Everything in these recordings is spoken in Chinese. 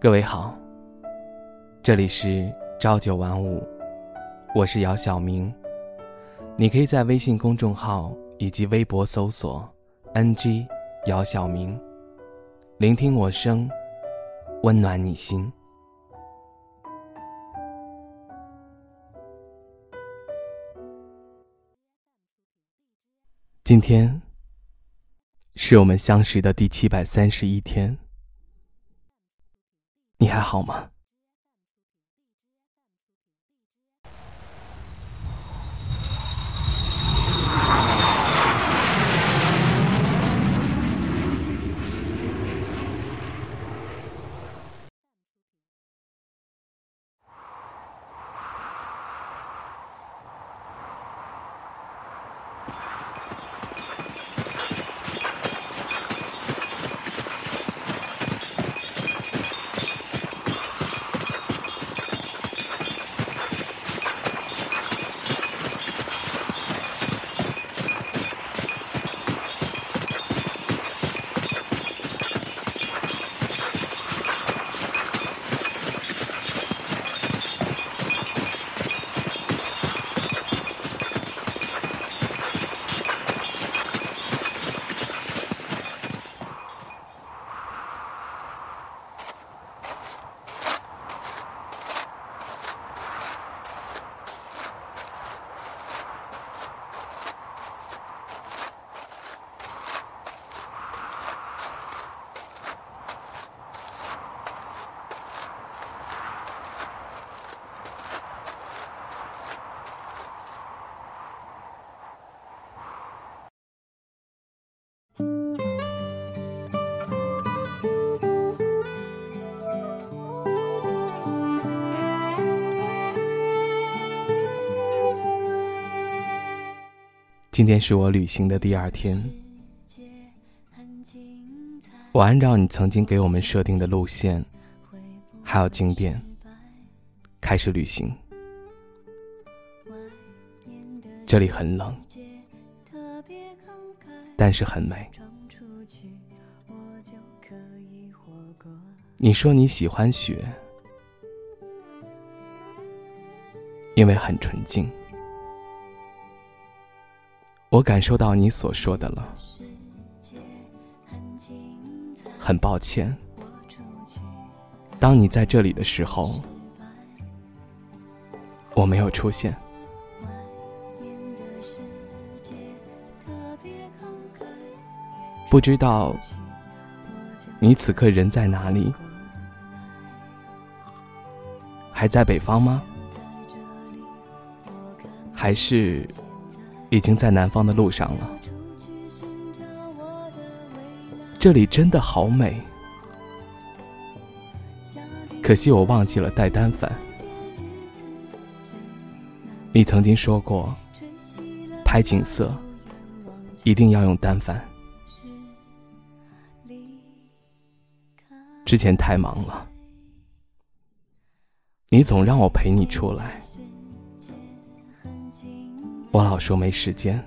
各位好，这里是朝九晚五，我是姚晓明。你可以在微信公众号以及微博搜索 “ng 姚晓明”，聆听我声，温暖你心。今天是我们相识的第七百三十一天。你还好吗？今天是我旅行的第二天，我按照你曾经给我们设定的路线，还有景点，开始旅行。这里很冷，但是很美。你说你喜欢雪，因为很纯净。我感受到你所说的了，很抱歉。当你在这里的时候，我没有出现。不知道你此刻人在哪里？还在北方吗？还是？已经在南方的路上了，这里真的好美，可惜我忘记了带单反。你曾经说过，拍景色一定要用单反。之前太忙了，你总让我陪你出来。我老说没时间，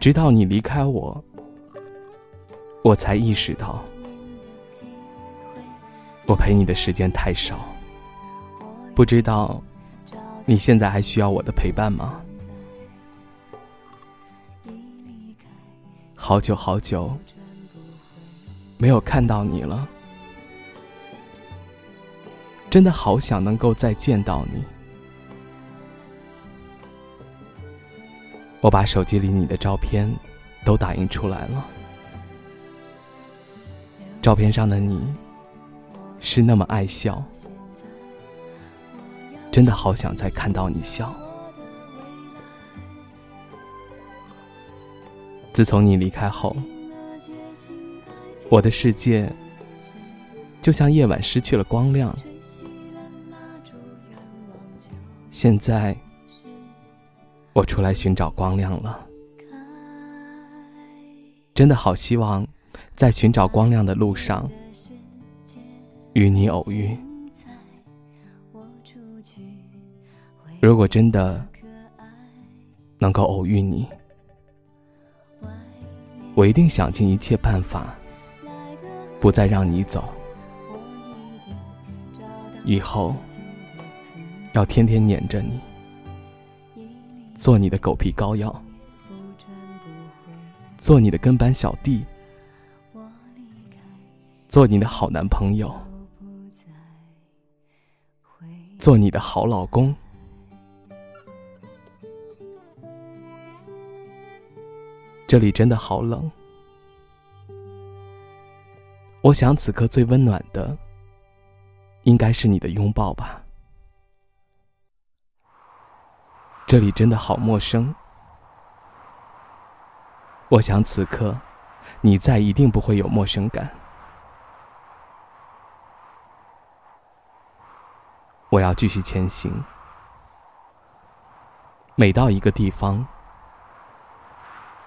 直到你离开我，我才意识到，我陪你的时间太少。不知道你现在还需要我的陪伴吗？好久好久没有看到你了，真的好想能够再见到你。我把手机里你的照片都打印出来了，照片上的你是那么爱笑，真的好想再看到你笑。自从你离开后，我的世界就像夜晚失去了光亮，现在。我出来寻找光亮了，真的好希望在寻找光亮的路上与你偶遇。如果真的能够偶遇你，我一定想尽一切办法不再让你走。以后要天天黏着你，做你的狗皮膏药，做你的跟班小弟，做你的好男朋友，做你的好老公。这里真的好冷，我想此刻最温暖的，应该是你的拥抱吧。这里真的好陌生，我想此刻你在一定不会有陌生感。我要继续前行，每到一个地方。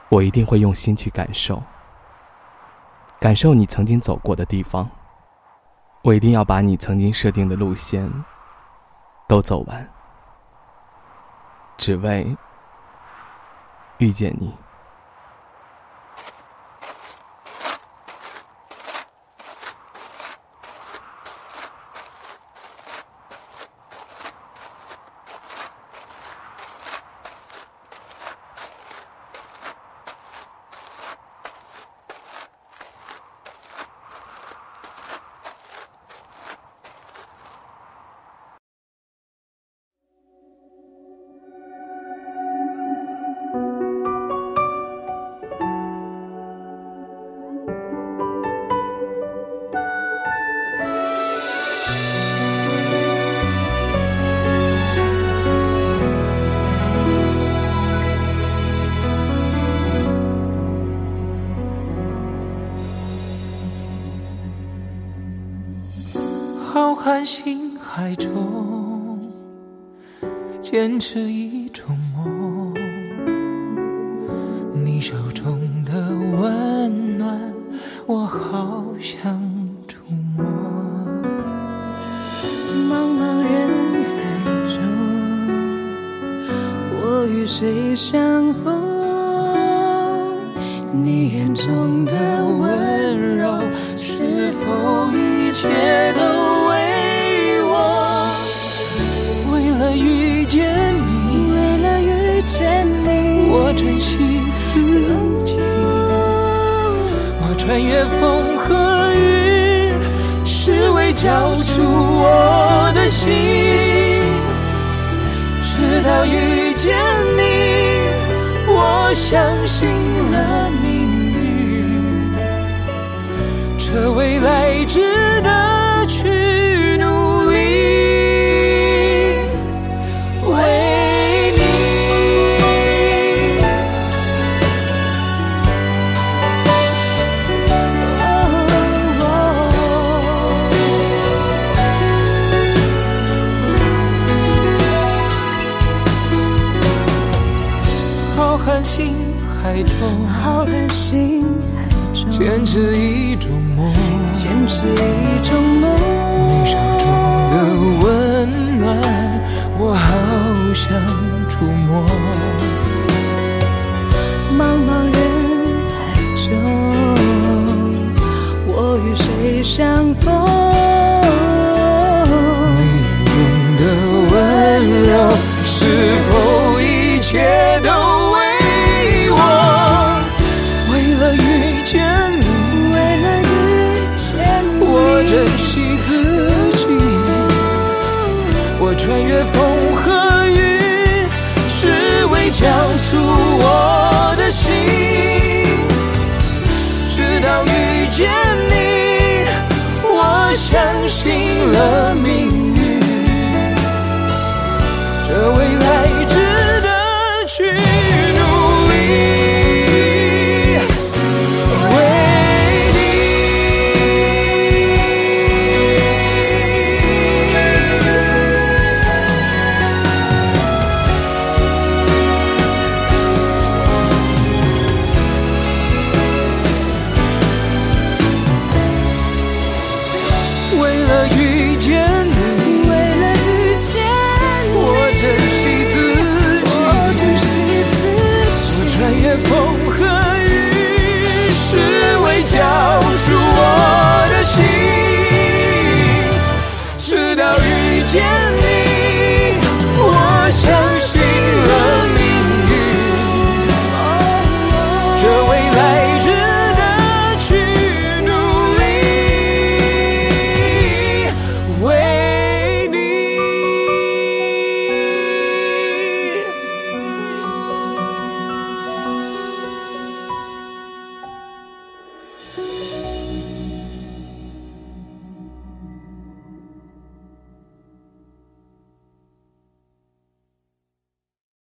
我一定会用心去感受，感受你曾经走过的地方。我一定要把你曾经设定的路线都走完，只为遇见你。浩瀚星海中，坚持一种梦。你手中的温暖，我好想触摸。茫茫人海中，我与谁相逢？你眼中的温柔，是否一切都？珍惜自己，我穿越风和雨，是为交出我的心。直到遇见你，我相信了命运，这未来值海中，浩瀚星海中，坚持一种梦，坚持一种梦。你手中的温暖，我好想珍惜自己我穿越风和雨只为交出我的心直到遇见你我相信了。